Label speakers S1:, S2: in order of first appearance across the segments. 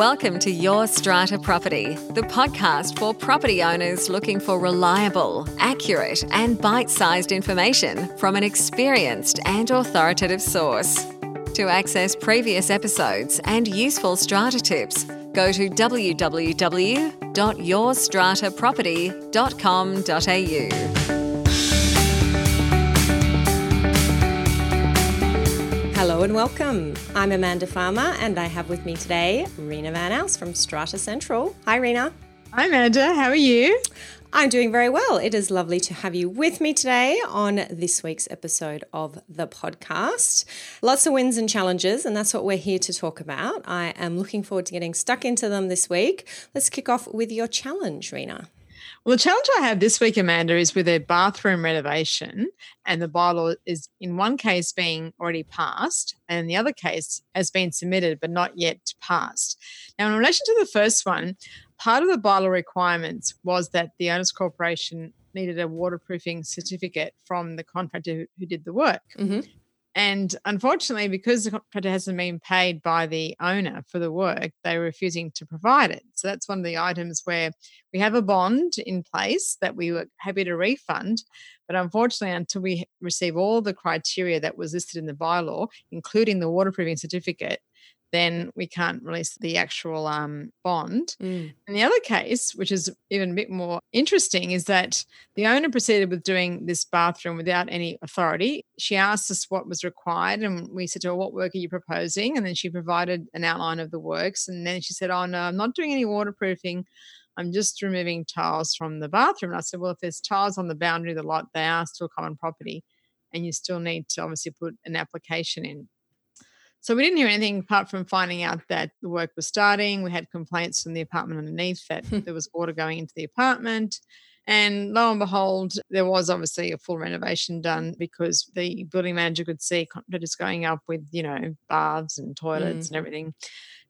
S1: Welcome to Your Strata Property, the podcast for property owners looking for reliable, accurate, and bite sized information from an experienced and authoritative source. To access previous episodes and useful strata tips, go to www.yourstrataproperty.com.au.
S2: Hello and welcome. I'm Amanda Farmer and I have with me today Rena Van Aus from Strata Central. Hi, Rena.
S3: Hi, Amanda. How are you?
S2: I'm doing very well. It is lovely to have you with me today on this week's episode of the podcast. Lots of wins and challenges, and that's what we're here to talk about. I am looking forward to getting stuck into them this week. Let's kick off with your challenge, Rena.
S3: Well, the challenge I have this week, Amanda, is with a bathroom renovation, and the bylaw is in one case being already passed, and the other case has been submitted but not yet passed. Now, in relation to the first one, part of the bylaw requirements was that the owners corporation needed a waterproofing certificate from the contractor who did the work. Mm-hmm. And unfortunately, because the contractor hasn't been paid by the owner for the work, they're refusing to provide it. So that's one of the items where we have a bond in place that we were happy to refund. But unfortunately, until we receive all the criteria that was listed in the bylaw, including the waterproofing certificate, then we can't release the actual um, bond. Mm. And the other case, which is even a bit more interesting, is that the owner proceeded with doing this bathroom without any authority. She asked us what was required, and we said to her, What work are you proposing? And then she provided an outline of the works. And then she said, Oh, no, I'm not doing any waterproofing. I'm just removing tiles from the bathroom. And I said, Well, if there's tiles on the boundary of the lot, they are still common property. And you still need to obviously put an application in. So we didn't hear anything apart from finding out that the work was starting. We had complaints from the apartment underneath that hmm. there was water going into the apartment. And lo and behold, there was obviously a full renovation done because the building manager could see contractors going up with, you know, baths and toilets mm. and everything.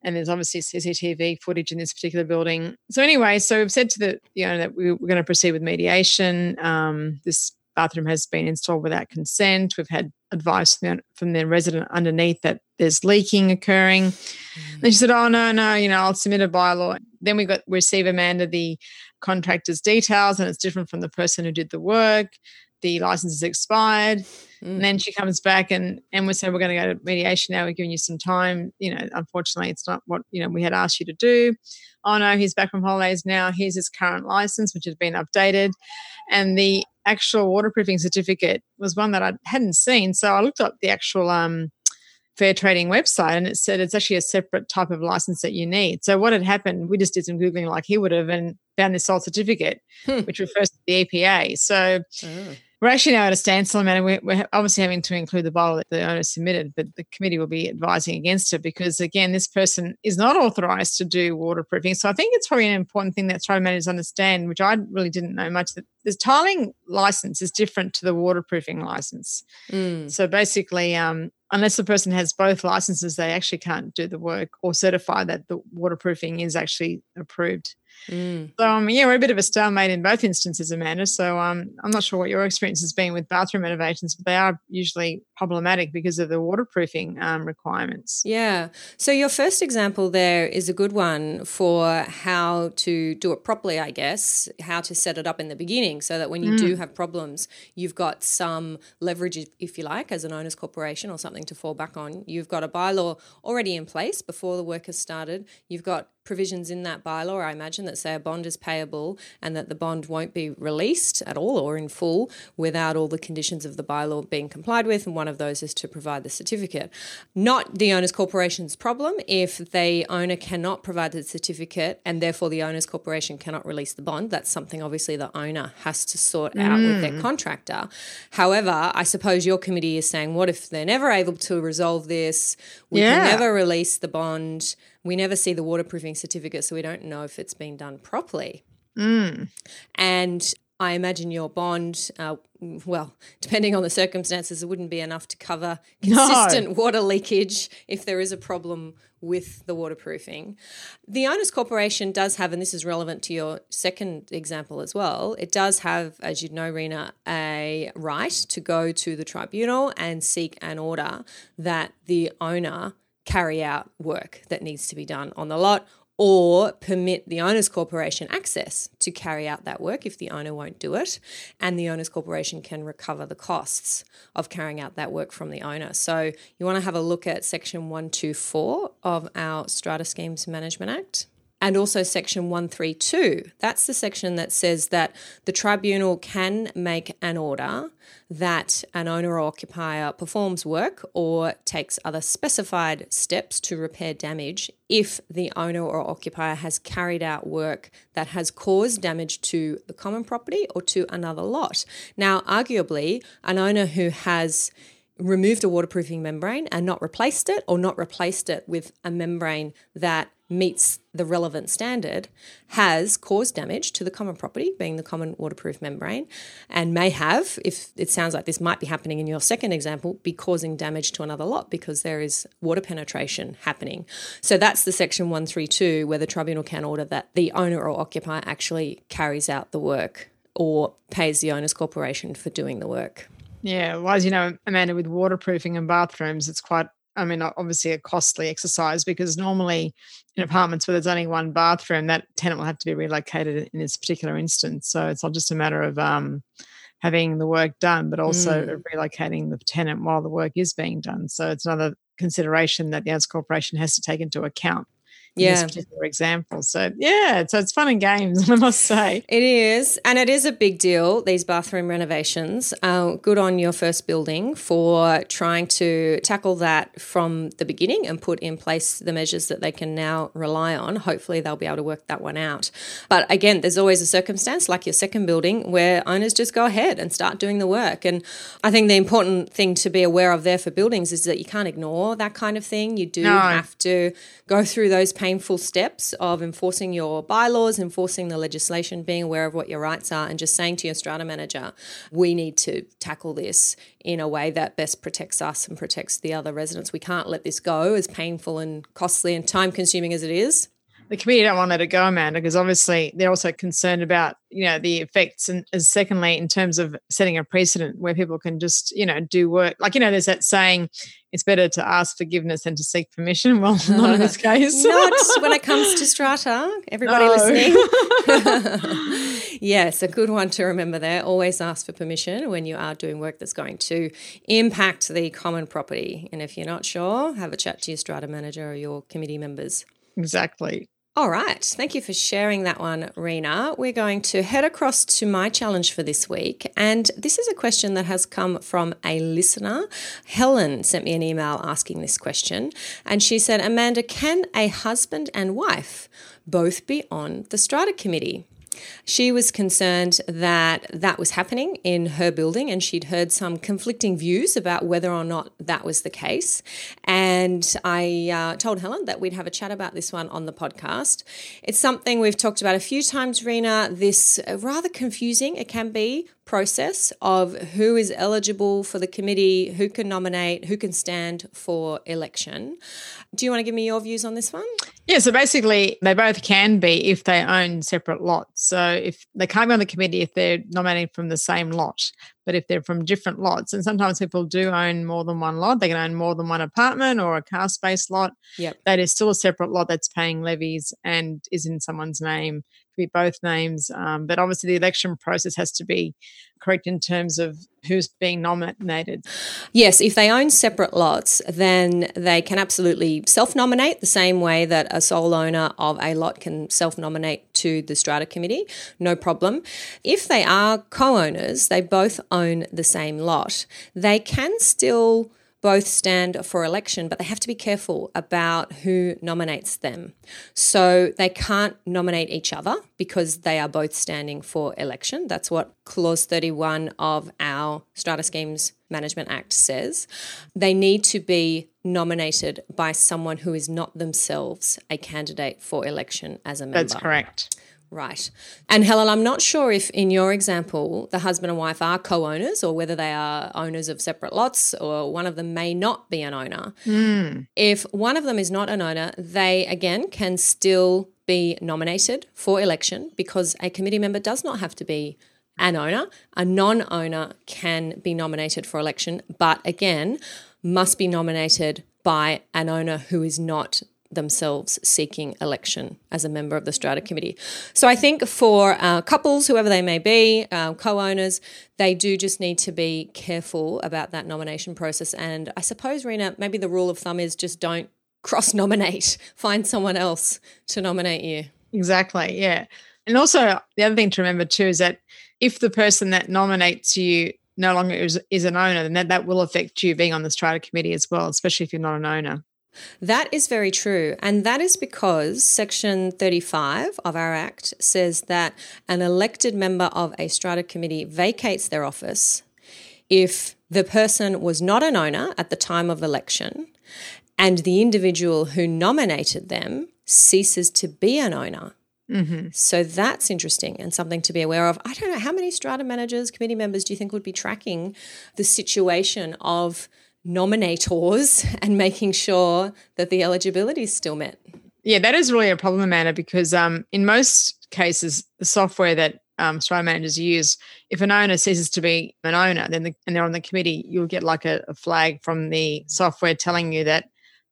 S3: And there's obviously CCTV footage in this particular building. So anyway, so we've said to the, you know, that we, are going to proceed with mediation. Um, this bathroom has been installed without consent. We've had advice from the, resident underneath that there's leaking occurring. Mm. Then she said, "Oh no, no, you know, I'll submit a bylaw." Then we got receive Amanda the contractor's details, and it's different from the person who did the work. The license is expired, mm. and then she comes back and and we say we're going to go to mediation now. We're giving you some time. You know, unfortunately, it's not what you know we had asked you to do. Oh no, he's back from holidays now. Here's his current license, which has been updated, and the actual waterproofing certificate was one that I hadn't seen. So I looked up the actual um, fair trading website and it said it's actually a separate type of license that you need. So what had happened, we just did some Googling like he would have and found this old certificate, hmm. which refers to the EPA. So oh we're actually now at a standstill, man. We're, we're obviously having to include the bylaw that the owner submitted, but the committee will be advising against it because, again, this person is not authorised to do waterproofing. So I think it's probably an important thing that strata managers understand, which I really didn't know much. That the tiling license is different to the waterproofing license. Mm. So basically, um, unless the person has both licenses, they actually can't do the work or certify that the waterproofing is actually approved. Mm. So um, yeah, we're a bit of a stalemate in both instances, Amanda. So um, I'm not sure what your experience has been with bathroom renovations, but they are usually problematic because of the waterproofing um, requirements.
S2: Yeah. So your first example there is a good one for how to do it properly, I guess, how to set it up in the beginning so that when you mm. do have problems, you've got some leverage, if you like, as an owner's corporation or something to fall back on. You've got a bylaw already in place before the work has started. You've got provisions in that bylaw, I imagine, that say a bond is payable and that the bond won't be released at all or in full without all the conditions of the bylaw being complied with. And one of those is to provide the certificate. Not the owner's corporation's problem if the owner cannot provide the certificate and therefore the owner's corporation cannot release the bond. That's something obviously the owner has to sort out mm. with their mm. contractor. However, I suppose your committee is saying, what if they're never able to resolve this? We yeah. can never release the bond we never see the waterproofing certificate, so we don't know if it's been done properly. Mm. And I imagine your bond, uh, well, depending on the circumstances, it wouldn't be enough to cover consistent no. water leakage if there is a problem with the waterproofing. The Owners Corporation does have, and this is relevant to your second example as well, it does have, as you'd know, Rena, a right to go to the tribunal and seek an order that the owner carry out work that needs to be done on the lot or permit the owner's corporation access to carry out that work if the owner won't do it. And the owner's corporation can recover the costs of carrying out that work from the owner. So you want to have a look at section 124 of our Strata Schemes Management Act and also section 132. That's the section that says that the tribunal can make an order that an owner or occupier performs work or takes other specified steps to repair damage if the owner or occupier has carried out work that has caused damage to the common property or to another lot. Now, arguably, an owner who has removed a waterproofing membrane and not replaced it or not replaced it with a membrane that meets the relevant standard has caused damage to the common property, being the common waterproof membrane, and may have, if it sounds like this might be happening in your second example, be causing damage to another lot because there is water penetration happening. So that's the section 132 where the tribunal can order that the owner or occupier actually carries out the work or pays the owner's corporation for doing the work.
S3: Yeah, well, as you know, Amanda, with waterproofing and bathrooms, it's quite I mean, obviously a costly exercise because normally in apartments where there's only one bathroom, that tenant will have to be relocated in this particular instance. So it's not just a matter of um, having the work done, but also mm. relocating the tenant while the work is being done. So it's another consideration that the Owners Corporation has to take into account yeah. this particular example. So yeah, so it's fun and games, I must say.
S2: It is, and it is a big deal. These bathroom renovations. Uh, good on your first building for trying to tackle that from the beginning and put in place the measures that they can now rely on. Hopefully, they'll be able to work that one out. But again, there's always a circumstance like your second building where owners just go ahead and start doing the work. And I think the important thing to be aware of there for buildings is that you can't ignore that kind of thing. You do no. have to go through those painful steps of enforcing your bylaws, enforcing the legislation, being aware of what your rights are, and just saying to your strata manager, we need to tackle this in a way that best protects us and protects the other residents. We can't let this go, as painful and costly and time consuming as it is
S3: the committee don't want let it go, Amanda, because obviously they're also concerned about you know the effects, and secondly, in terms of setting a precedent where people can just you know do work. Like you know, there's that saying, "It's better to ask forgiveness than to seek permission." Well, not in this case.
S2: not when it comes to strata. Everybody no. listening. yes, a good one to remember there. Always ask for permission when you are doing work that's going to impact the common property. And if you're not sure, have a chat to your strata manager or your committee members.
S3: Exactly.
S2: All right. Thank you for sharing that one, Rena. We're going to head across to my challenge for this week. And this is a question that has come from a listener. Helen sent me an email asking this question. And she said, Amanda, can a husband and wife both be on the strata committee? She was concerned that that was happening in her building and she'd heard some conflicting views about whether or not that was the case. And I uh, told Helen that we'd have a chat about this one on the podcast. It's something we've talked about a few times, Rena. This uh, rather confusing, it can be, process of who is eligible for the committee, who can nominate, who can stand for election. Do you want to give me your views on this one?
S3: Yeah, so basically, they both can be if they own separate lots. So if they can't be on the committee if they're nominating from the same lot, but if they're from different lots, and sometimes people do own more than one lot, they can own more than one apartment or a car space lot.
S2: Yep.
S3: That is still a separate lot that's paying levies and is in someone's name Could be both names. Um, but obviously, the election process has to be correct in terms of who's being nominated.
S2: Yes, if they own separate lots, then they can absolutely self nominate the same way that a sole owner of a lot can self nominate to the strata committee, no problem. If they are co owners, they both own the same lot, they can still both stand for election, but they have to be careful about who nominates them. So they can't nominate each other because they are both standing for election. That's what Clause 31 of our Strata Schemes Management Act says. They need to be nominated by someone who is not themselves a candidate for election as a member.
S3: That's correct.
S2: Right. And Helen, I'm not sure if in your example the husband and wife are co owners or whether they are owners of separate lots or one of them may not be an owner.
S3: Mm.
S2: If one of them is not an owner, they again can still be nominated for election because a committee member does not have to be an owner. A non owner can be nominated for election, but again, must be nominated by an owner who is not themselves seeking election as a member of the strata committee. So I think for uh, couples, whoever they may be, uh, co owners, they do just need to be careful about that nomination process. And I suppose, Rena, maybe the rule of thumb is just don't cross nominate, find someone else to nominate you.
S3: Exactly, yeah. And also, the other thing to remember too is that if the person that nominates you no longer is, is an owner, then that, that will affect you being on the strata committee as well, especially if you're not an owner.
S2: That is very true. And that is because Section 35 of our Act says that an elected member of a strata committee vacates their office if the person was not an owner at the time of election and the individual who nominated them ceases to be an owner. Mm-hmm. So that's interesting and something to be aware of. I don't know how many strata managers, committee members do you think would be tracking the situation of nominators and making sure that the eligibility is still met.
S3: Yeah, that is really a problem, Amanda, because um, in most cases, the software that um, strata managers use, if an owner ceases to be an owner, then the, and they're on the committee, you'll get like a, a flag from the software telling you that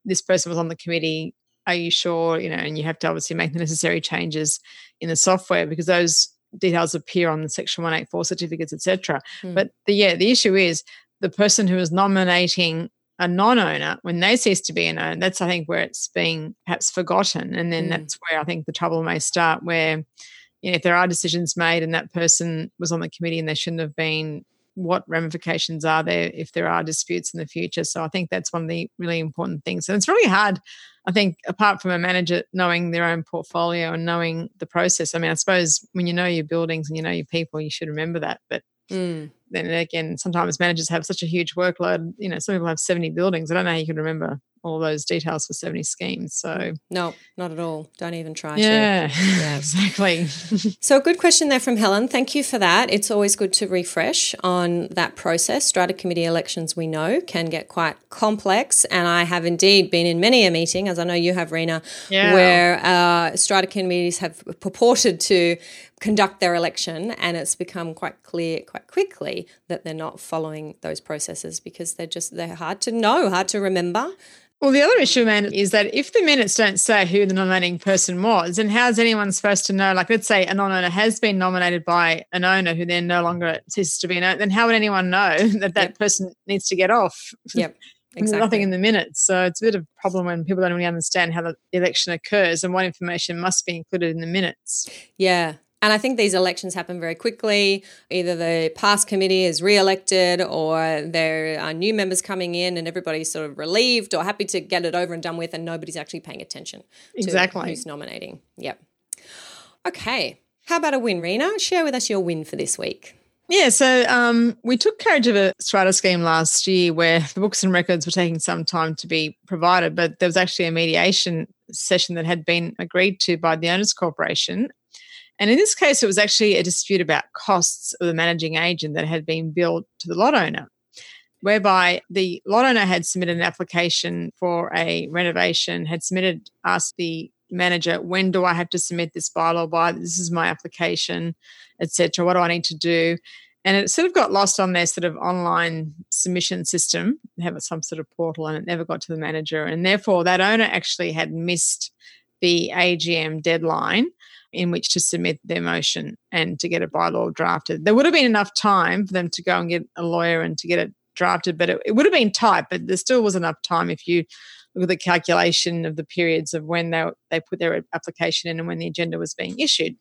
S3: this person was on the committee. Are you sure? You know, and you have to obviously make the necessary changes in the software because those details appear on the Section 184 certificates, etc. Mm. But the, yeah, the issue is the person who is nominating a non-owner when they cease to be an owner that's i think where it's being perhaps forgotten. And then mm. that's where i think the trouble may start where you know, if there are decisions made and that person was on the committee and they shouldn't have been what ramifications are there if there are disputes in the future? So i think that's one of the really important things. And it's really hard i think apart from a manager knowing their own portfolio and knowing the process. I mean i suppose when you know your buildings and you know your people you should remember that but mm then again, sometimes managers have such a huge workload. You know, some people have 70 buildings. I don't know how you can remember all those details for 70 schemes. So,
S2: no, not at all. Don't even try
S3: yeah, to. Yeah, exactly.
S2: so, a good question there from Helen. Thank you for that. It's always good to refresh on that process. Strata committee elections, we know, can get quite complex. And I have indeed been in many a meeting, as I know you have, Rena, yeah. where uh, strata committees have purported to conduct their election and it's become quite clear quite quickly that they're not following those processes because they're just they're hard to know hard to remember
S3: well, the other issue, man, is that if the minutes don't say who the nominating person was, then how's anyone supposed to know? Like, let's say a non-owner has been nominated by an owner who then no longer ceases to be an owner, then how would anyone know that that yep. person needs to get off?
S2: Yep. Exactly.
S3: nothing in the minutes. So it's a bit of a problem when people don't really understand how the election occurs and what information must be included in the minutes.
S2: Yeah, and I think these elections happen very quickly. Either the past committee is re-elected or there are new members coming in and everybody's sort of relieved or happy to get it over and done with and nobody's actually paying attention
S3: exactly.
S2: who's nominating. Yep. Okay. How about a win, Rena? Share with us your win for this week.
S3: Yeah, so um, we took carriage of a strata scheme last year where the books and records were taking some time to be provided, but there was actually a mediation session that had been agreed to by the owners corporation and in this case, it was actually a dispute about costs of the managing agent that had been billed to the lot owner, whereby the lot owner had submitted an application for a renovation, had submitted, asked the manager, when do I have to submit this bylaw by? This is my application, etc. What do I need to do? And it sort of got lost on their sort of online submission system. They have some sort of portal and it never got to the manager. And therefore, that owner actually had missed the AGM deadline in which to submit their motion and to get a bylaw drafted. There would have been enough time for them to go and get a lawyer and to get it drafted, but it, it would have been tight, but there still was enough time if you look at the calculation of the periods of when they, they put their application in and when the agenda was being issued.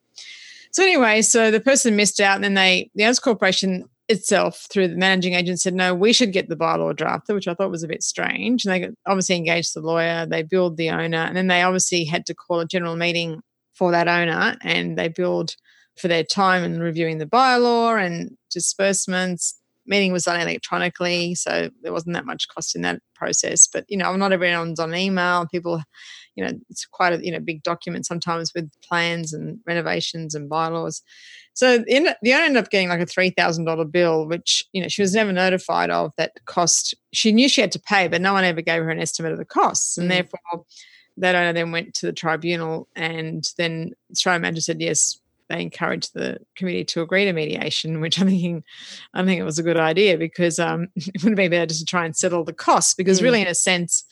S3: So anyway, so the person missed out, and then they the owners corporation itself through the managing agent said no we should get the bylaw drafted which i thought was a bit strange and they obviously engaged the lawyer they billed the owner and then they obviously had to call a general meeting for that owner and they billed for their time in reviewing the bylaw and disbursements. Meeting was done electronically, so there wasn't that much cost in that process. But you know, not everyone's on email. People, you know, it's quite a you know big document sometimes with plans and renovations and bylaws. So the owner ended up getting like a three thousand dollar bill, which you know she was never notified of that cost. She knew she had to pay, but no one ever gave her an estimate of the costs, and mm. therefore that owner then went to the tribunal, and then the strata manager said yes. They encouraged the committee to agree to mediation, which I'm thinking, I think it was a good idea because um, it would have been better just to try and settle the costs. Because mm. really, in a sense,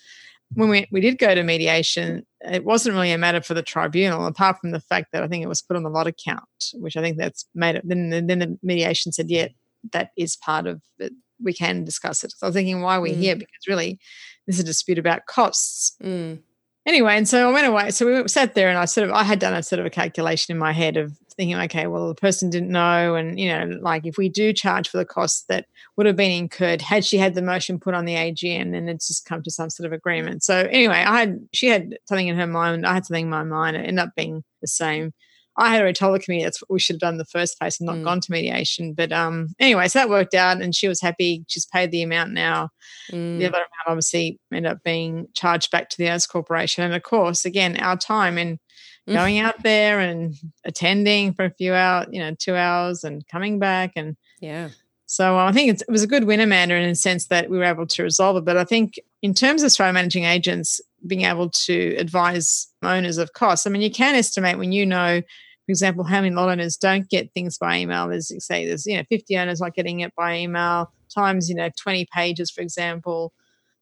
S3: when we, we did go to mediation, it wasn't really a matter for the tribunal, apart from the fact that I think it was put on the lot account, which I think that's made it. Then, then the mediation said, yeah, that is part of it. We can discuss it. So I was thinking, why are we mm. here? Because really, this is a dispute about costs.
S2: Mm.
S3: Anyway, and so I went away. So we sat there, and I sort of I had done a sort of a calculation in my head of thinking, okay, well, the person didn't know, and you know, like if we do charge for the costs that would have been incurred had she had the motion put on the AGM, and it's just come to some sort of agreement. So anyway, I had she had something in her mind, I had something in my mind. It ended up being the same. I had already told the committee that's what we should have done in the first place and not mm. gone to mediation. But um, anyway, so that worked out, and she was happy. She's paid the amount now. Mm. The other amount obviously ended up being charged back to the Owners Corporation. And of course, again, our time in mm. going out there and attending for a few hours, you know, two hours, and coming back, and
S2: yeah.
S3: So um, I think it was a good win, Amanda, in a sense that we were able to resolve it. But I think in terms of strata managing agents being able to advise owners of costs, I mean, you can estimate when you know for example, how many lot owners don't get things by email? There's say there's you know 50 owners not getting it by email times you know 20 pages, for example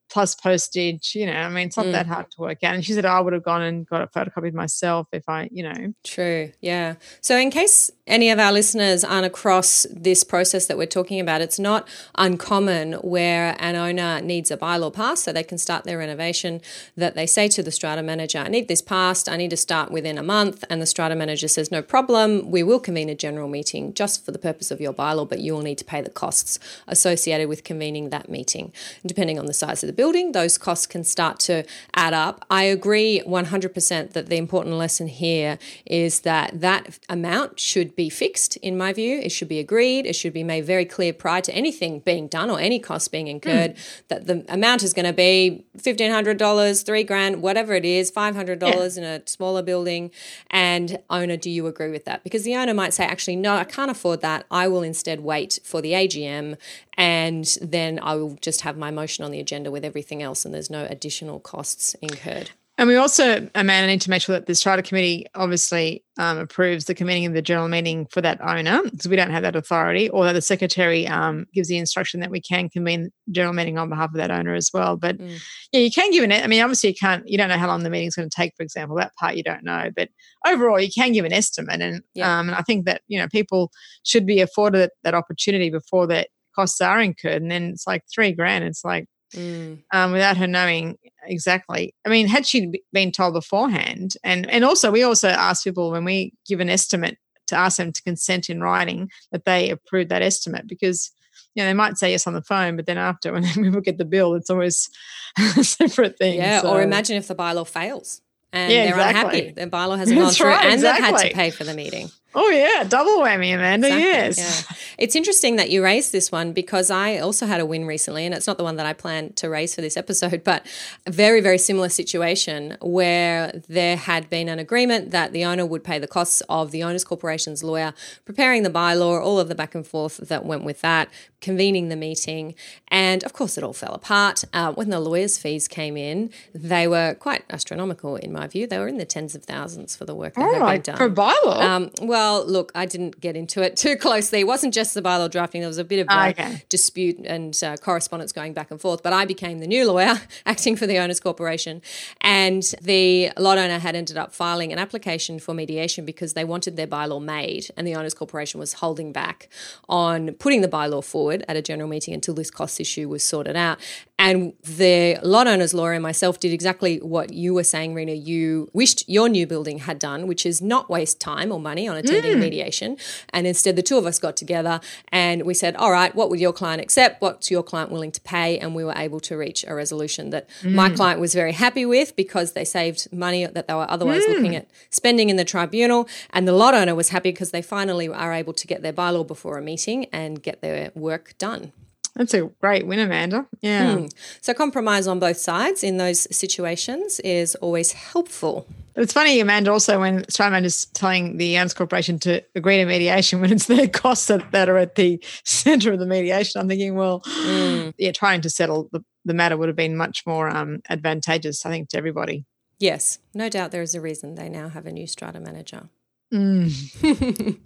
S3: plus postage. You know, I mean, it's not mm. that hard to work out. And she said, oh, I would have gone and got it photocopied myself if I, you know.
S2: True. Yeah. So, in case any of our listeners aren't across this process that we're talking about, it's not uncommon where an owner needs a bylaw passed so they can start their renovation. That they say to the strata manager, I need this passed, I need to start within a month. And the strata manager says, No problem, we will convene a general meeting just for the purpose of your bylaw, but you will need to pay the costs associated with convening that meeting. depending on the size of the building, those costs can start to add up. I agree 100% that the important lesson here is that that amount should be fixed, in my view. It should be agreed. It should be made very clear prior to anything being done or any cost being incurred mm. that the amount is going to be $1,500, three grand, whatever it is, $500 yeah. in a smaller building. And owner, do you agree with that? Because the owner might say, actually, no, I can't afford that. I will instead wait for the AGM and then I will just have my motion on the agenda with everything else and there's no additional costs incurred.
S3: And we also, Amanda, need to make sure that the strata committee obviously um, approves the convening of the general meeting for that owner because we don't have that authority, or that the secretary um, gives the instruction that we can convene general meeting on behalf of that owner as well. But mm. yeah, you can give an. I mean, obviously you can't. You don't know how long the meeting's going to take, for example. That part you don't know, but overall you can give an estimate, and yeah. um, and I think that you know people should be afforded that opportunity before that costs are incurred, and then it's like three grand. It's like
S2: Mm.
S3: Um, without her knowing exactly. I mean, had she been told beforehand, and and also we also ask people when we give an estimate to ask them to consent in writing that they approve that estimate because you know they might say yes on the phone, but then after when people get the bill, it's always a separate thing.
S2: Yeah, so. or imagine if the bylaw fails and yeah, they're exactly. unhappy. The bylaw hasn't gone through right, and exactly. they've had to pay for the meeting.
S3: Oh yeah, double whammy, Amanda. Exactly, yes.
S2: Yeah. It's interesting that you raised this one because I also had a win recently, and it's not the one that I planned to raise for this episode, but a very, very similar situation where there had been an agreement that the owner would pay the costs of the owners corporation's lawyer preparing the bylaw, all of the back and forth that went with that, convening the meeting, and of course it all fell apart. Uh, when the lawyers' fees came in, they were quite astronomical in my view. They were in the tens of thousands for the work that oh, had been done.
S3: For bylaw?
S2: Um, well, well, look, I didn't get into it too closely. It wasn't just the bylaw drafting. There was a bit of uh, okay. dispute and uh, correspondence going back and forth. But I became the new lawyer acting for the Owners Corporation. And the lot owner had ended up filing an application for mediation because they wanted their bylaw made. And the Owners Corporation was holding back on putting the bylaw forward at a general meeting until this cost issue was sorted out. And the lot owners lawyer and myself did exactly what you were saying, Rena, you wished your new building had done, which is not waste time or money on attending mm. mediation. And instead, the two of us got together and we said, all right, what would your client accept? What's your client willing to pay? And we were able to reach a resolution that mm. my client was very happy with because they saved money that they were otherwise mm. looking at spending in the tribunal. And the lot owner was happy because they finally are able to get their bylaw before a meeting and get their work done.
S3: That's a great win, Amanda. Yeah. Hmm.
S2: So, compromise on both sides in those situations is always helpful.
S3: It's funny, Amanda, also when Strymon is telling the Owners Corporation to agree to mediation when it's their costs that, that are at the center of the mediation. I'm thinking, well, mm. yeah, trying to settle the, the matter would have been much more um, advantageous, I think, to everybody.
S2: Yes, no doubt there is a reason they now have a new strata manager.
S3: Mm.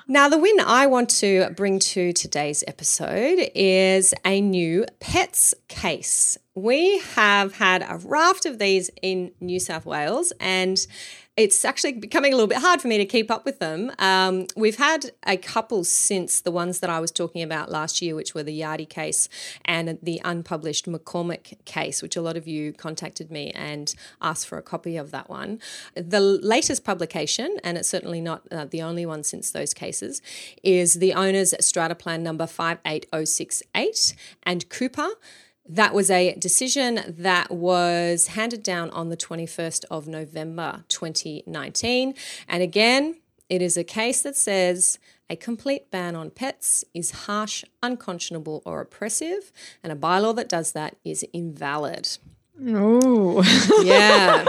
S2: now, the win I want to bring to today's episode is a new pets case. We have had a raft of these in New South Wales, and it's actually becoming a little bit hard for me to keep up with them. Um, we've had a couple since the ones that I was talking about last year, which were the Yardy case and the unpublished McCormick case, which a lot of you contacted me and asked for a copy of that one. The latest publication, and it's certainly not uh, the only one since those cases, is the owner's strata plan number 58068 and Cooper. That was a decision that was handed down on the 21st of November 2019. And again, it is a case that says a complete ban on pets is harsh, unconscionable, or oppressive, and a bylaw that does that is invalid.
S3: Oh,
S2: yeah.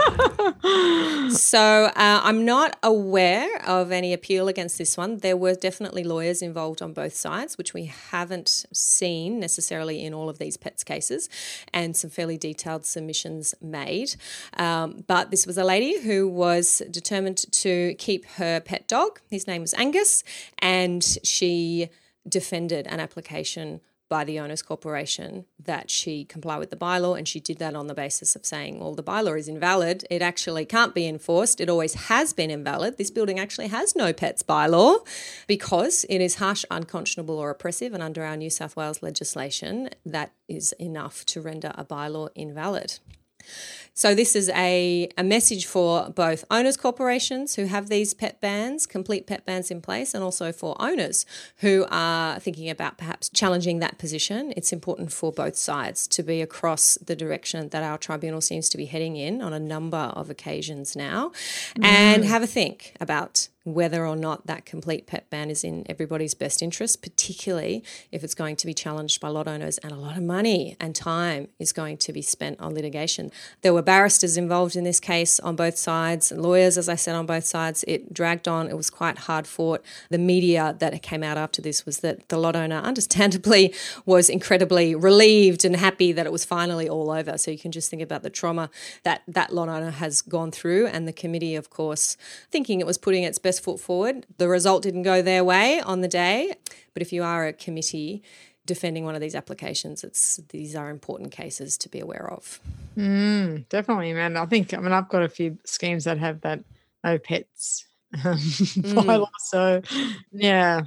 S2: so uh, I'm not aware of any appeal against this one. There were definitely lawyers involved on both sides, which we haven't seen necessarily in all of these pets cases, and some fairly detailed submissions made. Um, but this was a lady who was determined to keep her pet dog. His name was Angus, and she defended an application by the owners corporation that she comply with the bylaw and she did that on the basis of saying well the bylaw is invalid. It actually can't be enforced. It always has been invalid. This building actually has no pets bylaw because it is harsh unconscionable or oppressive and under our New South Wales legislation that is enough to render a bylaw invalid so, this is a, a message for both owners corporations who have these pet bans, complete pet bans in place, and also for owners who are thinking about perhaps challenging that position. It's important for both sides to be across the direction that our tribunal seems to be heading in on a number of occasions now mm. and have a think about whether or not that complete pet ban is in everybody's best interest, particularly if it's going to be challenged by lot owners and a lot of money and time is going to be spent on litigation. There were barristers involved in this case on both sides, lawyers, as I said, on both sides. It dragged on, it was quite hard fought. The media that came out after this was that the lot owner, understandably, was incredibly relieved and happy that it was finally all over. So you can just think about the trauma that that lot owner has gone through, and the committee, of course, thinking it was putting its best best foot forward. The result didn't go their way on the day, but if you are a committee defending one of these applications, it's these are important cases to be aware of.
S3: Mm, definitely, man. I think I mean I've got a few schemes that have that no pets mm. So yeah,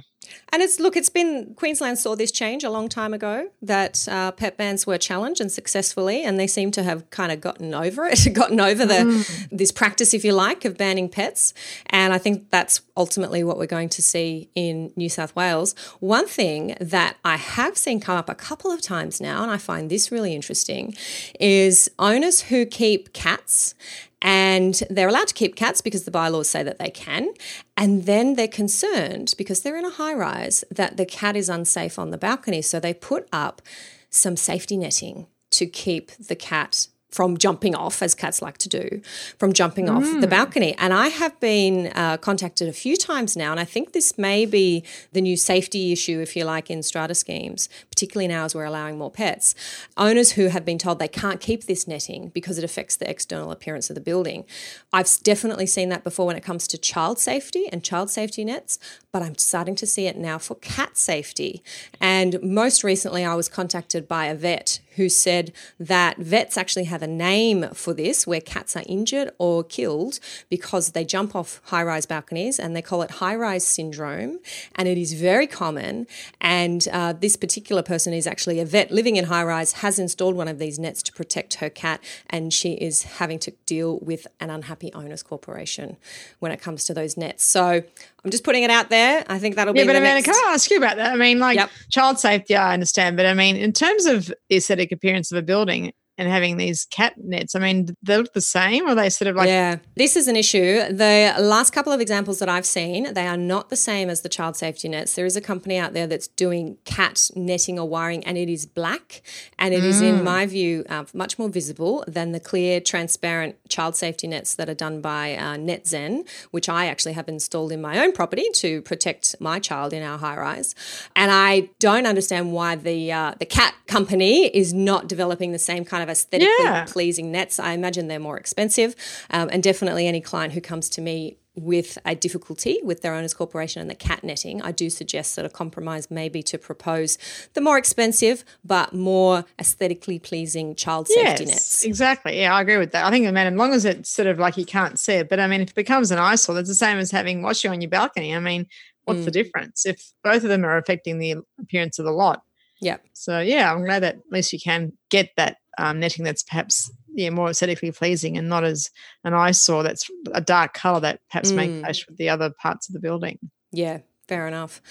S2: and it's look, it's been Queensland saw this change a long time ago that uh, pet bans were challenged and successfully, and they seem to have kind of gotten over it, gotten over the mm. this practice, if you like, of banning pets. And I think that's ultimately what we're going to see in New South Wales. One thing that I have seen come up a couple of times now, and I find this really interesting, is owners who keep cats and they're allowed to keep cats because the bylaws say that they can. And then they're concerned because they're in a high rise that the cat is unsafe on the balcony. So they put up some safety netting to keep the cat from jumping off, as cats like to do, from jumping mm. off the mm. balcony. And I have been uh, contacted a few times now, and I think this may be the new safety issue, if you like, in strata schemes, particularly now as we're allowing more pets. Owners who have been told they can't keep this netting because it affects the external appearance of the building. I've definitely seen that before when it comes to child safety and child safety nets, but I'm starting to see it now for cat safety. And most recently, I was contacted by a vet who said that vets actually have a name for this where cats are injured or killed because they jump off high rise balconies and they call it high rise syndrome. And it is very common. And uh, this particular person is actually a vet living in high rise, has installed one of these nets to protect her cat, and she is having to deal with an unhappy owners corporation when it comes to those nets. So I'm just putting it out there. I think that'll
S3: yeah,
S2: be.
S3: Yeah, but
S2: Amanda,
S3: next... can I ask you about that? I mean, like yep. child safety, I understand, but I mean, in terms of the aesthetic appearance of a building, and having these cat nets. I mean, they look the same, or they sort of like.
S2: Yeah, this is an issue. The last couple of examples that I've seen, they are not the same as the child safety nets. There is a company out there that's doing cat netting or wiring, and it is black, and it mm. is, in mm. my view, uh, much more visible than the clear, transparent child safety nets that are done by uh, NetZen, which I actually have installed in my own property to protect my child in our high rise. And I don't understand why the uh, the cat company is not developing the same kind of aesthetically yeah. pleasing nets. I imagine they're more expensive. Um, and definitely any client who comes to me with a difficulty with their owners corporation and the cat netting, I do suggest that a compromise may be to propose the more expensive but more aesthetically pleasing child safety nets.
S3: Exactly. Yeah, I agree with that. I think, man, as long as it's sort of like you can't see it, but I mean, if it becomes an eyesore, that's the same as having washing on your balcony. I mean, what's mm. the difference if both of them are affecting the appearance of the lot?
S2: Yeah.
S3: So yeah, I'm glad that at least you can get that um, netting that's perhaps yeah more aesthetically pleasing and not as an eyesore that's a dark color that perhaps mm. may clash with the other parts of the building.
S2: Yeah, fair enough.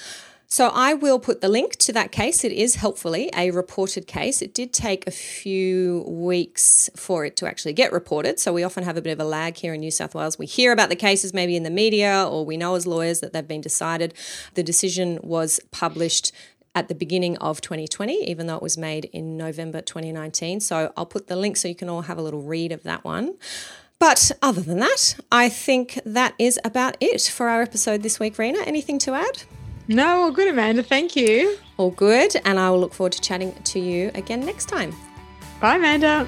S2: So I will put the link to that case. It is helpfully a reported case. It did take a few weeks for it to actually get reported. So we often have a bit of a lag here in New South Wales. We hear about the cases maybe in the media or we know as lawyers that they've been decided. The decision was published at the beginning of 2020, even though it was made in November 2019. So I'll put the link so you can all have a little read of that one. But other than that, I think that is about it for our episode this week, Rena. Anything to add?
S3: No, all good, Amanda. Thank you.
S2: All good. And I will look forward to chatting to you again next time.
S3: Bye, Amanda.